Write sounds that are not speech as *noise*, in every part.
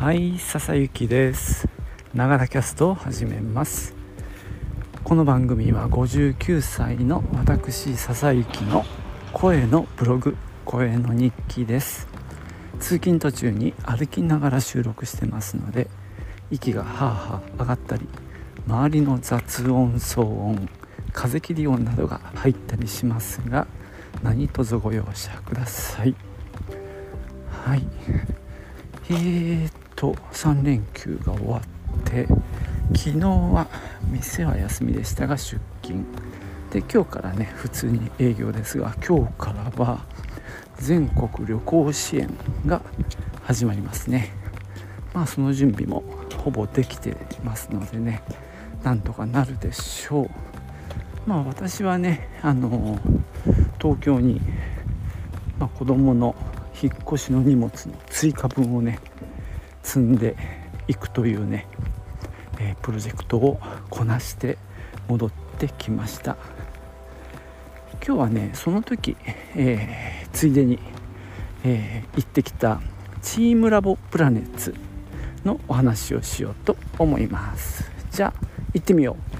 はい笹幸です。ながらキャストを始めます。この番組は59歳の私笹幸の声のブログ声の日記です。通勤途中に歩きながら収録してますので息がハーハー上がったり周りの雑音騒音風切り音などが入ったりしますが何卒ご容赦ください。はい。えーと3連休が終わって昨日は店は休みでしたが出勤。で今日からね普通に営業ですが今日からは全国旅行支援が始まりますね。まあその準備もほぼできてますのでねなんとかなるでしょう。まあ私はねあの東京に、まあ、子供の引っ越しの荷物の追加分をね積んでいくというね、え、プロジェクトをこなして戻ってきました。今日はねその時、えー、ついでに、えー、行ってきたチームラボプラネッツのお話をしようと思います。じゃあ行ってみよう。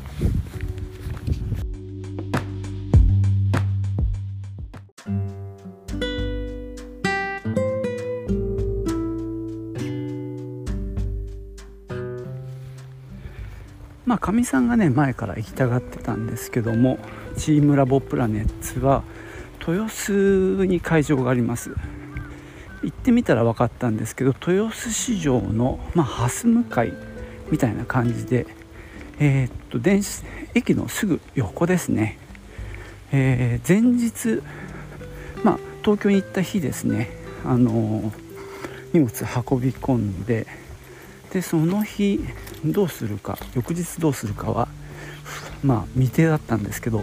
かみさんがね前から行きたがってたんですけどもチームラボプラネッツは豊洲に会場があります。行ってみたら分かったんですけど豊洲市場の、まあ、蓮向かいみたいな感じで、えー、っと電子駅のすぐ横ですね、えー、前日、まあ、東京に行った日ですね、あの荷物運び込んででその日どうするか翌日どうするかはまあ未定だったんですけど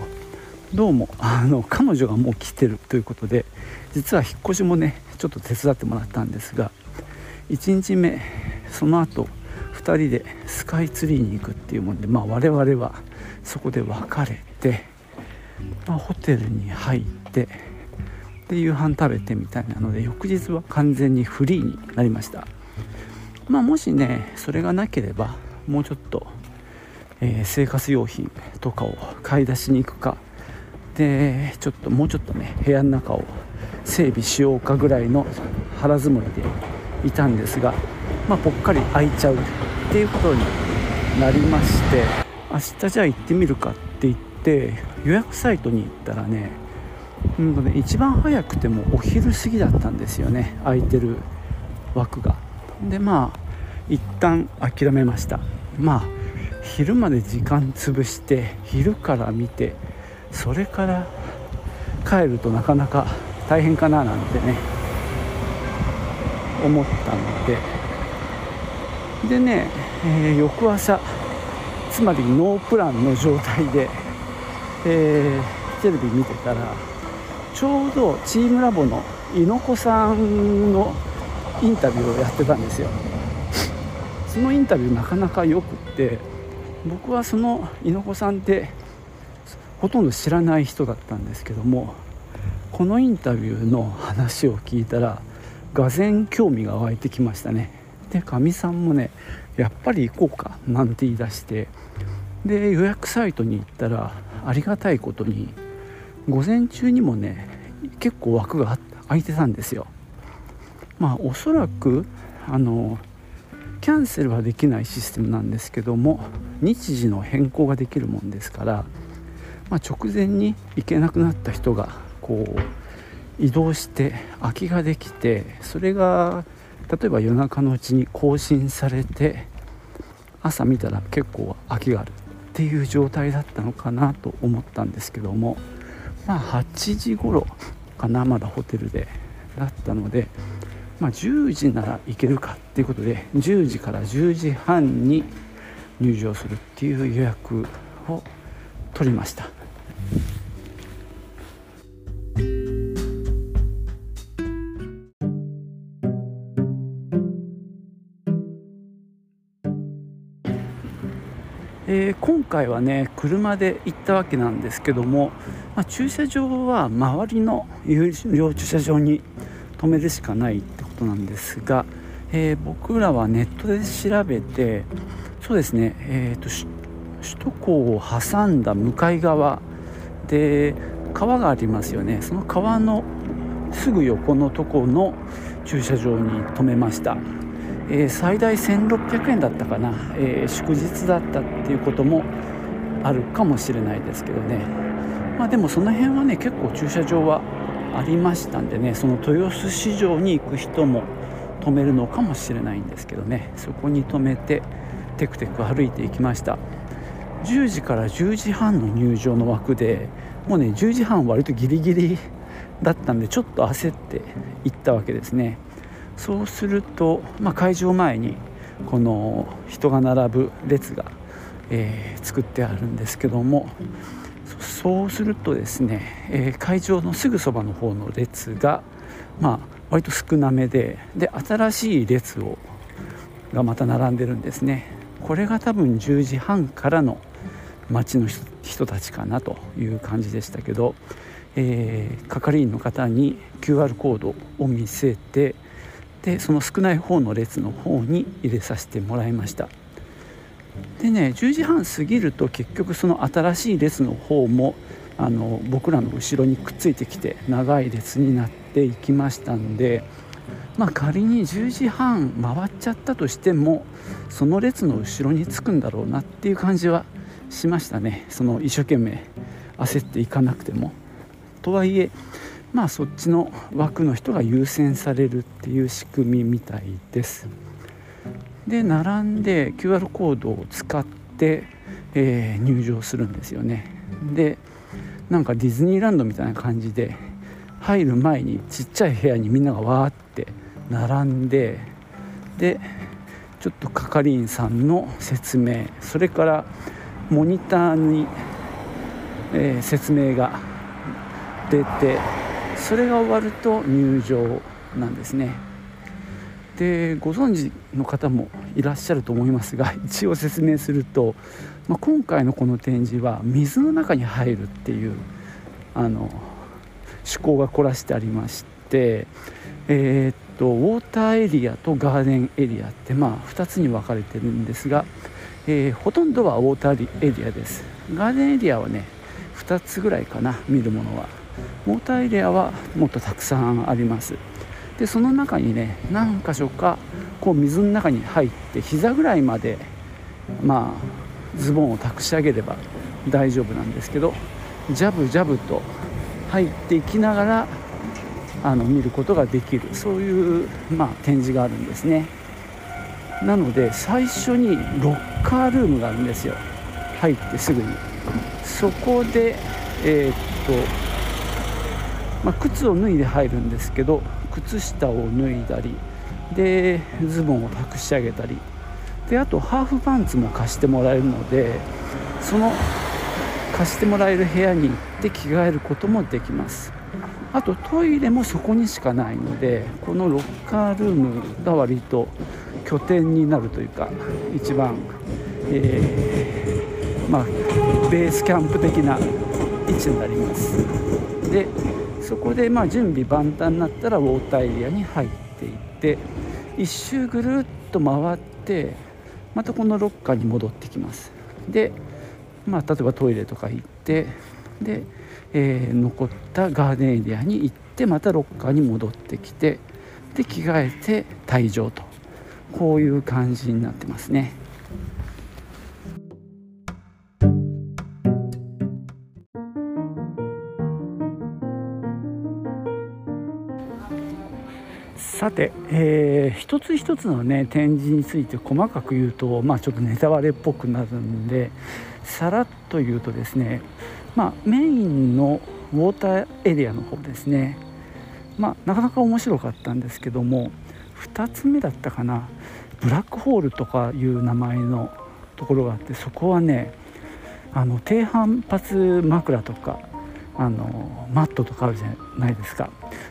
どうもあの彼女がもう来てるということで実は引っ越しもねちょっと手伝ってもらったんですが1日目その後2人でスカイツリーに行くっていうもんで、まあ、我々はそこで別れて、まあ、ホテルに入ってで夕飯食べてみたいなので翌日は完全にフリーになりました。まあもしねそれがなければもうちょっと、えー、生活用品とかを買い出しに行くかでちょっともうちょっとね部屋の中を整備しようかぐらいの腹積もりでいたんですが、まあ、ぽっかり空いちゃうっていうことになりまして明日じゃあ行ってみるかって言って予約サイトに行ったらね,、うんとね一番早くてもお昼過ぎだったんですよね空いてる枠が。でまあ一旦諦めましたまあ昼まで時間潰して昼から見てそれから帰るとなかなか大変かななんてね思ったので。でね、えー、翌朝つまりノープランの状態で、えー、テレビ見てたらちょうどチームラボの猪子さんのインタビューをやってたんですよ。そのインタビューなかなかよくって僕はその猪子さんってほとんど知らない人だったんですけどもこのインタビューの話を聞いたらがぜ興味が湧いてきましたね。でかみさんもねやっぱり行こうかなんて言い出してで予約サイトに行ったらありがたいことに午前中にもね結構枠が空いてたんですよ。まあおそらくあのキャンセルはできないシステムなんですけども日時の変更ができるもんですから、まあ、直前に行けなくなった人がこう移動して空きができてそれが例えば夜中のうちに更新されて朝見たら結構空きがあるっていう状態だったのかなと思ったんですけどもまあ8時頃かなまだホテルでだったのでまあ、10時なら行けるかっていうことで10時から10時半に入場するっていう予約を取りました。えー、今回はね車で行ったわけなんですけども、まあ、駐車場は周りの有料駐車場に止めるしかないっことなんですがえー、僕らはネットで調べてそうですね、えーと、首都高を挟んだ向かい側で川がありますよね。その川のすぐ横のとこの駐車場に停めました、えー、最大1600円だったかな、えー、祝日だったっていうこともあるかもしれないですけどね。まあでもその辺はね結構駐車場はありましたんでねその豊洲市場に行く人も止めるのかもしれないんですけどねそこに止めてテクテク歩いていきました。10時から10時半の入場の枠でもうね10時半割とギリギリだったんでちょっと焦って行ったわけですね。そうすると、まあ、会場前にこの人が並ぶ列が、えー、作ってあるんですけどもそうするとですね、えー、会場のすぐそばの方の列が、まあ、割と少なめでで新しい列をがまた並んでるんですね。これが多分10時半からの街の人たちかなという感じでしたけど、えー、係員の方に QR コードを見せてでその少ない方の列の方に入れさせてもらいました。でね10時半過ぎると結局その新しい列の方もあの僕らの後ろにくっついてきて長い列になっていきましたんでまあ仮に10時半回っちゃったとしてもその列の後ろにつくんだろうなっていう感じはしましたねその一生懸命焦っていかなくても。とはいえまあそっちの枠の人が優先されるっていう仕組みみたいです。で並んで QR コードを使って、えー、入場するんですよね。でなんかディズニーランドみたいな感じで入る前にちっちゃい部屋にみんながわーって並んででちょっと係員さんの説明それからモニターに、えー、説明が出てそれが終わると入場なんですねでご存知の方もいらっしゃると思いますが *laughs* 一応説明すると、まあ、今回のこの展示は水の中に入るっていうあの趣向が凝らしてありましてえー、っとウォーターエリアとガーデンエリアってまあ2つに分かれてるんですが、えー、ほとんどはウォーターエリアです。ガーデンエリアはね2つぐらいかな見るものは。ウォーターエリアはもっとたくさんあります。でその中にね何箇所かこう水の中に入って膝ぐらいまでまあズボンを託し上げれば大丈夫なんですけどジャブジャブと入っていきながらあの見ることができる。そういう、まあ、展示があるんですね。なので最初にロッカールームがあるんですよ。入ってすぐに。そこでえー、っとまあ、靴を脱いで入るんですけど靴下を脱いだりでズボンを託し上げたりであとハーフパンツも貸してもらえるのでその貸してもらえる部屋に行って着替えることもできます。あとトイレもそこにしかないのでこのロッカールームが割と拠点になるというか一番、えー、まあ、ベースキャンプ的な位置になります。でそこでまあ準備万端になったらウォーターエリアに入っていって1周ぐるっと回ってまたこのロッカーに戻ってきますで、まあ、例えばトイレとか行ってで、えー、残ったガーデンエリアに行ってまたロッカーに戻ってきてで着替えて退場とこういう感じになってますね。さて、えー、一つ一つのね展示について細かく言うと、まあ、ちょっとネタバレっぽくなるんでさらっと言うとですね、まあ、メインのウォーターエリアの方ですね、まあ、なかなか面白かったんですけども2つ目だったかな。ブラックホールとかいう名前のところがあってそこはねあの低反発枕とかあのマットとかあるじゃないですか。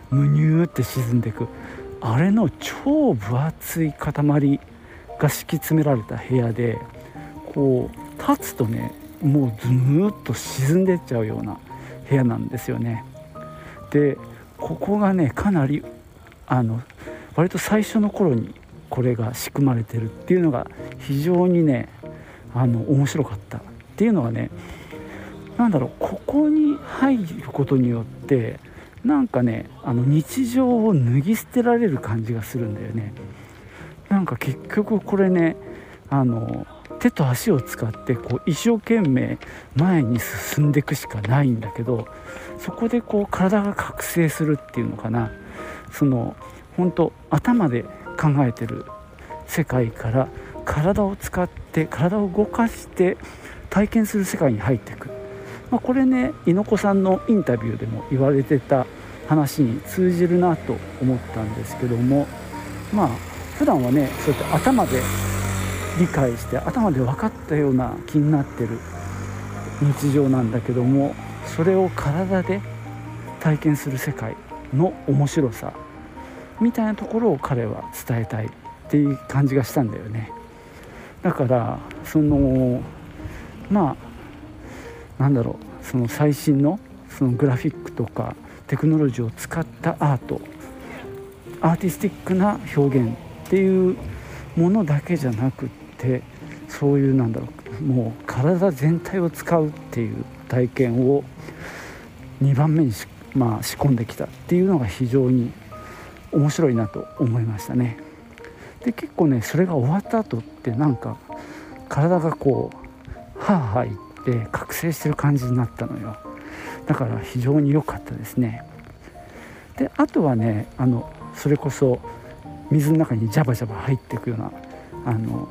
むにゅーって沈んでいく。あれの超分厚い塊が敷き詰められた部屋でこう立つとねもうずむっと沈んでっちゃうような部屋なんですよね。でここがねかなりあの割と最初の頃にこれが仕組まれてるっていうのが非常にねあの面白かったっていうのはね何だろうここに入ることによってなんかねあの日常を脱ぎ捨てられる感じがするんだよね。なんか結局これねあの手と足を使ってこう一生懸命前に進んでいくしかないんだけどそこでこう体が覚醒するっていうのかな。その本当頭で考えてる世界から体を使って体を動かして体験する世界に入っていく、まあ、これね猪子さんのインタビューでも言われてた話に通じるなと思ったんですけどもまあ普段はねそうやって頭で理解して頭で分かったような気になってる日常なんだけどもそれを体で体験する世界の面白さみたいなところを彼は伝えたいっていう感じがしたんだよね。だからそのまあなんだろうその最新のそのグラフィックとかテクノロジーを使ったアート。アーティスティックな表現っていうものだけじゃなくってそういうなんだろうもう体全体を使うっていう体験を2番目にしまあ、仕込んできたっていうのが非常に面白いなと思いましたね。で結構ねそれが終わった後ってなんか体がこうはあはあ言って覚醒してる感じになったのよ。だから非常に良かったですね。であとはねあのそれこそ水の中にジャバジャバ入っていくようなあの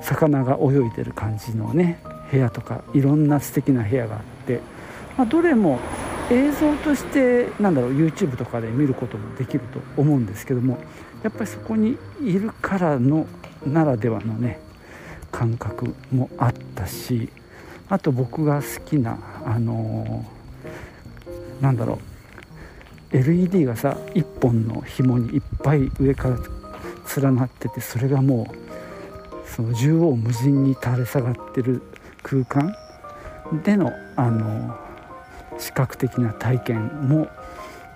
魚が泳いでる感じのね部屋とかいろんな素敵な部屋があって、まあ、どれも映像としてなんだろう YouTube とかで見ることもできると思うんですけどもやっぱりそこにいるからのならではのね感覚もあったしあと僕が好きなあのー、なんだろう。LED がさ1本の紐にいっぱい上から連なっててそれがもうその縦横無尽に垂れ下がってる空間でのあのー視覚的な体験も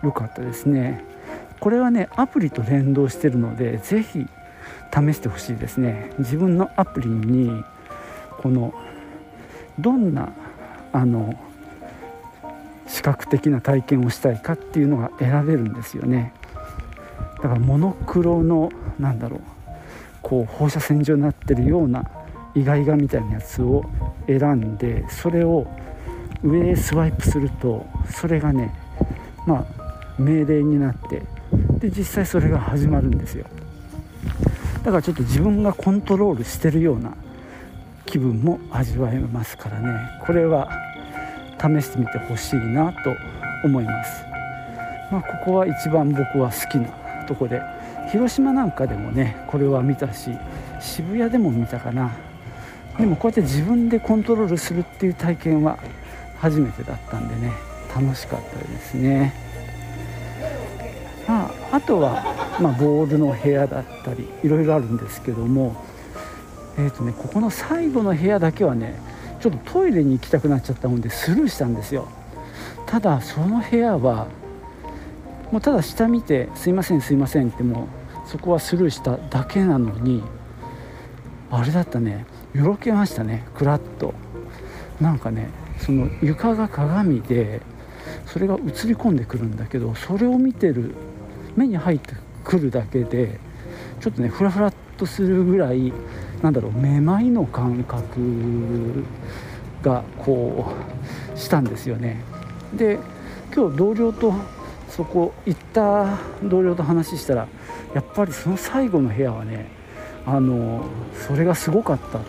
良かったですね。これはねアプリと連動してるので是非試してほしいですね。自分のアプリにこのどんなあの視覚的な体験をしたいかっていうのが選べるんですよね。だからモノクロのなんだろうこう放射線状になってるようなイガイガみたいなやつを選んでそれを上へスワイプするとそれがねまあ命令になってで実際それが始まるんですよ。だからちょっと自分がコントロールしてるような気分も味わえますからね。これは試してみてほしいなと思います。まあここは一番僕は好きなとこで広島なんかでもねこれは見たし渋谷でも見たかな。でもこうやって自分でコントロールするっていう体験は初めてだったんでね楽しかったですね、まあ、あとは、まあ、ボールの部屋だったりいろいろあるんですけどもえーとね、ここの最後の部屋だけはねちょっとトイレに行きたくなっちゃったもんでスルーしたんですよ。ただその部屋はもうただ下見て「すいませんすいません」ってもうそこはスルーしただけなのにあれだったねよろけましたねクラッと。なんかねその床が鏡でそれが映り込んでくるんだけどそれを見てる目に入ってくるだけでちょっとねフラフラっとするぐらいなんだろうめまいの感覚がこうしたんですよね。で今日同僚とそこ行った同僚と話したらやっぱりその最後の部屋はねあのそれがすごかった。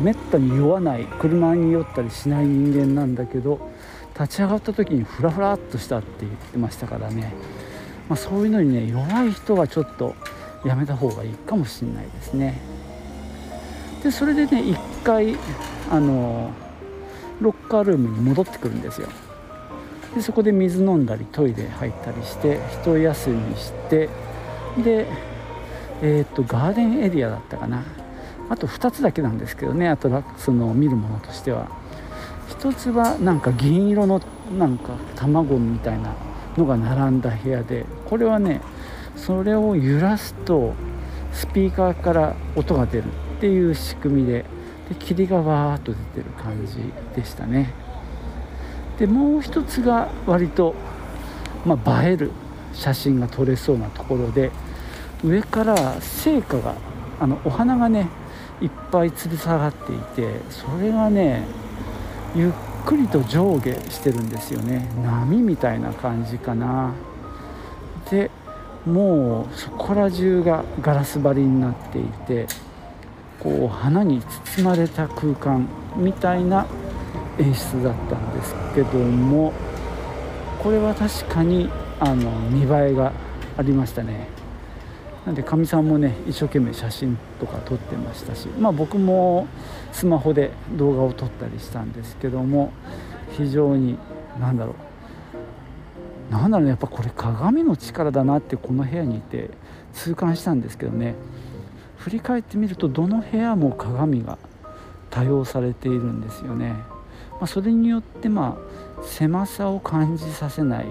めったに酔わない車に酔ったりしない人間なんだけど立ち上がった時にフラフラっとしたって言ってましたからね、まあ、そういうのにね弱い人はちょっとやめた方がいいかもしれないですね。でそれでね一回あのロッカールームに戻ってくるんですよ。でそこで水飲んだりトイレ入ったりして一休みしてでえー、っとガーデンエリアだったかな。あと2つだけなんですけどねあとその見るものとしては。1つはなんか銀色のなんか卵みたいなのが並んだ部屋でこれはねそれを揺らすとスピーカーから音が出る。っていう仕組みで。で霧がわーっと出てる感じでしたね。でもう一つが割と、まあ、映える写真が撮れそうなところで上から聖火があのお花がねいっぱい吊り下がっていてそれがねゆっくりと上下してるんですよね。波みたいな感じかな。でもうそこら中がガラス張りになっていてこう花に包まれた空間みたいな演出だったんですけどもこれは確かにあの見栄えがありましたね。なんでかみさんもね一生懸命写真とか撮ってましたしまあ僕もスマホで動画を撮ったりしたんですけども非常に何だろう。なんだろうねやっぱこれ鏡の力だなってこの部屋にいて痛感したんですけどね。振り返ってみるとどの部屋も鏡が多用されているんですよね、まあ、それによってまあ狭さを感じさせない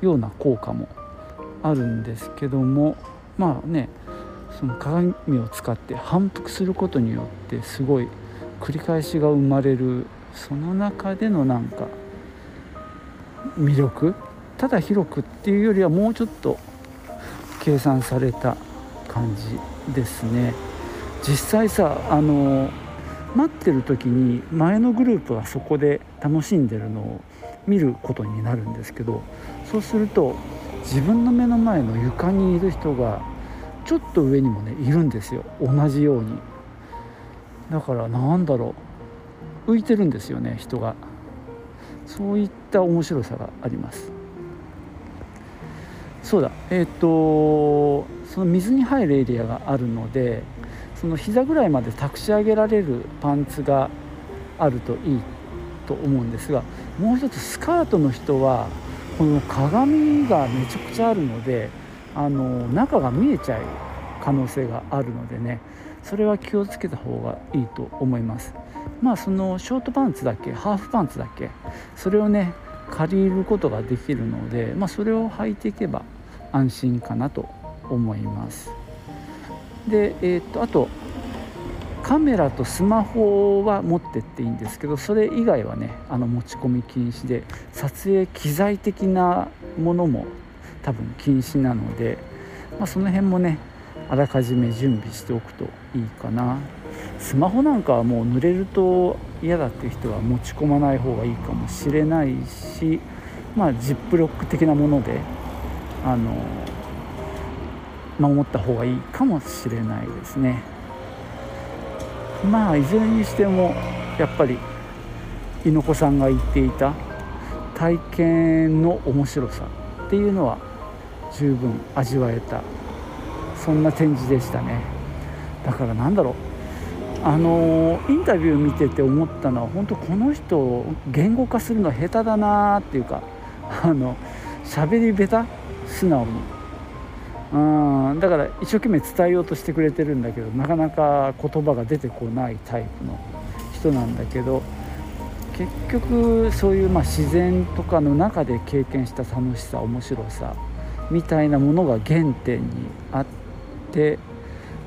ような効果もあるんですけどもまあねその鏡を使って反復することによってすごい繰り返しが生まれるその中でのなんか魅力ただ広くっていうよりはもうちょっと計算された感じですね。実際さあの待ってる時に前のグループがそこで楽しんでるのを見ることになるんですけどそうすると自分の目の前の床にいる人がちょっと上にもねいるんですよ。同じように。だからなんだろう。浮いてるんですよね人が。そういった面白さがあります。そうだ。えっ、ー、とその水に入るエリアがあるのでその膝ぐらいまで託し上げられるパンツがあるといいと思うんですがもう一つスカートの人はこの鏡がめちゃくちゃあるのであの中が見えちゃう可能性があるのでねそれは気をつけた方がいいと思います。まあそのショートパンツだけハーフパンツだけそれをね借りることができるので、まあ、それを履いていけば安心かなと思います。で、えー、っとあとカメラとスマホは持ってっていいんですけどそれ以外はねあの持ち込み禁止で撮影機材的なものも多分禁止なので、まあ、その辺もねあらかじめ準備しておくといいかな。スマホなんかはもう濡れると嫌だっていう人は持ち込まない方がいいかもしれないしまあジップロック的なものであの守った方がいいかもしれないですね。まあいずれにしてもやっぱり猪子さんが言っていた体験の面白さっていうのは十分味わえたそんな展示でしたねだからなんだろうあのインタビュー見てて思ったのは本当この人言語化するの下手だなっていうかあの喋り下手素直に。うんだから一生懸命伝えようとしてくれてるんだけどなかなか言葉が出てこないタイプの人なんだけど結局そういうまあ自然とかの中で経験した楽しさ面白さみたいなものが原点にあって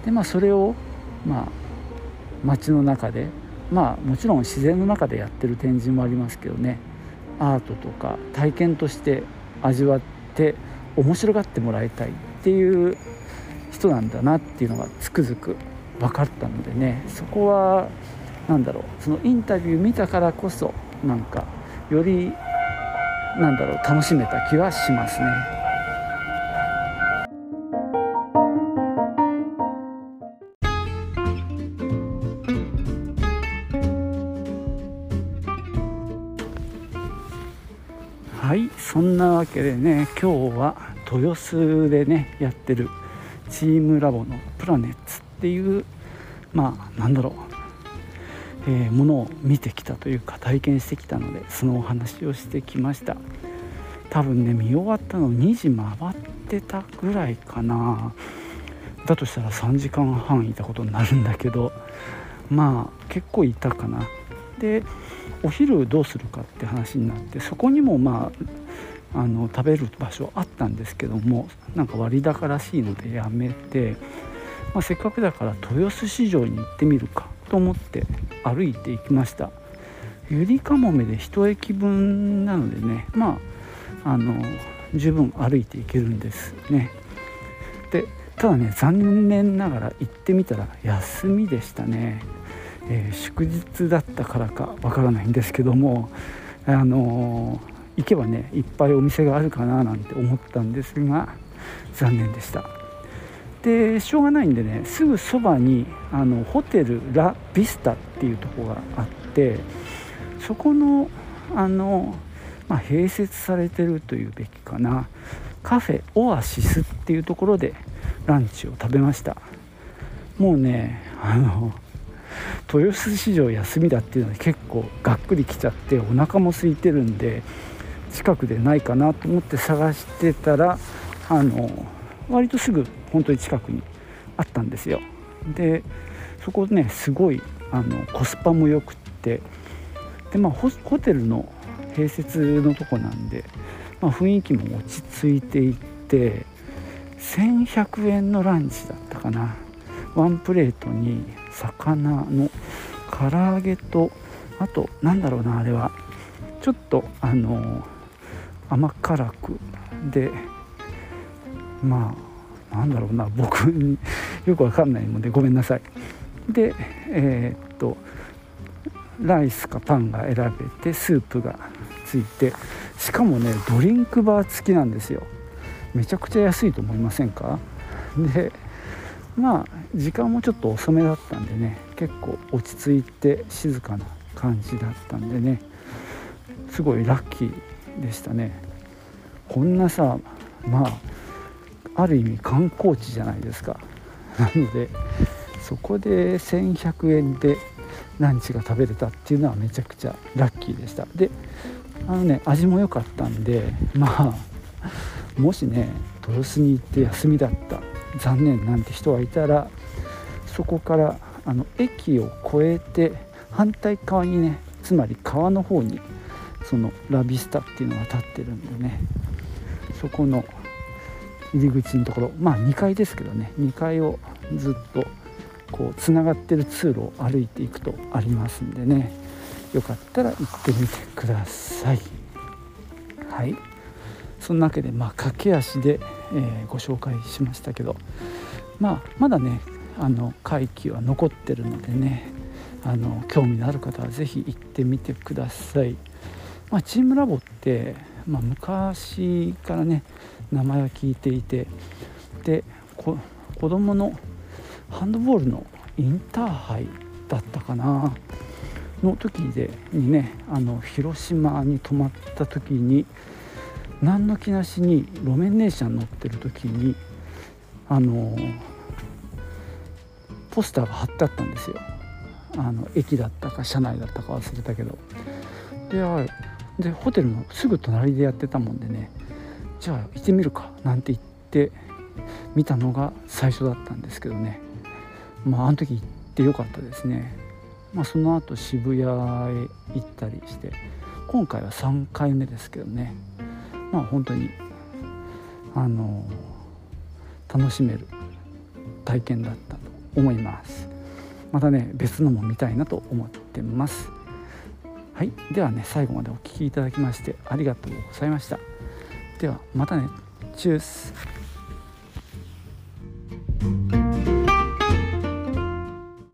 で、まあ、それをまあ街の中でまあもちろん自然の中でやってる展示もありますけどねアートとか体験として味わって面白がってもらいたいっていう人なんだなっていうのがつくづく分かったのでねそこは何だろうそのインタビュー見たからこそなんかよりなんだろう楽しめた気はしますね。けでね今日は豊洲でねやってるチームラボのプラネッツっていうまあなんだろう、えー、ものを見てきたというか体験してきたのでそのお話をしてきました。多分ね見終わったの2時回ってたぐらいかな。だとしたら3時間半いたことになるんだけどまあ結構いたかな。でお昼どうするかって話になってそこにもまああの食べる場所あったんですけどもなんか割高らしいのでやめてまあ、せっかくだから豊洲市場に行ってみるかと思って歩いていきました。ゆりかもめで1駅分なのでねまああの十分歩いていけるんですね。でただね残念ながら行ってみたら休みでしたね、えー、祝日だったからかわからないんですけどもあのー、行けばねいっぱいお店があるかななんて思ったんですが残念でした。でしょうがないんでねすぐそばにあのホテルラ・ビスタっていうとこがあってそこのあの、まあ、併設されてるというべきかなカフェオアシスっていうところでランチを食べました。もうねあの豊洲市場休みだっていうのは結構がっくりきちゃってお腹も空いてるんで近くでないかなと思って探してたらあの割とすぐ本当に近くにあったんですよ。でそこねすごいあのコスパも良くってでまあホテルの併設のとこなんで、まあ、雰囲気も落ち着いていて1100円のランチだったかな。ワンプレートに魚の唐揚げとあとなんだろうなあれは。ちょっとあの甘辛くでまあなんだろうな僕に *laughs* よくわかんないのでごめんなさい。でえー、っとライスかパンが選べてスープがついてしかもねドリンクバー付きなんですよ。めちゃくちゃ安いと思いませんか？でまあ時間もちょっと遅めだったんでね結構落ち着いて静かな感じだったんでねすごいラッキーでしたね。こんなさまあある意味観光地じゃないですか。なのでそこで1100円でランチが食べれたっていうのはめちゃくちゃラッキーでした。であのね味も良かったんでまあもしね豊洲に行って休みだった残念なんて人がいたらそこからあの駅を越えて反対側にねつまり川の方にそのラビスタっていうのが立ってるんでねそこの入り口のところまあ2階ですけどね。2階をずっとこうつながってる通路を歩いていくとありますんでね。よかったら行ってみてください。はい。そんなわけでまあ駆け足で、えー、ご紹介しましたけど。まあまだねあの会期は残ってるのでね。あの興味のある方は是非行ってみてください。まあ、チームラボって、まあ、昔からね名前は聞いていてで子供のハンドボールのインターハイだったかなの時でにねあの広島に泊まった時に何の気なしに路面電車に乗ってる時にあのポスターが貼ってあったんですよ。あの駅だったか車内だったか忘れたけど。ででホテルのすぐ隣でやってたもんでねじゃあ行ってみるかなんて言って見たのが最初だったんですけどね。まああの時行ってよかったですね。まあその後渋谷へ行ったりして今回は3回目ですけどね。まあ本当にあの楽しめる体験だったと思います。またね別のも見たいなと思ってます。はい。ではね最後までお聴きいただきましてありがとうございました。ではまたね。チュース。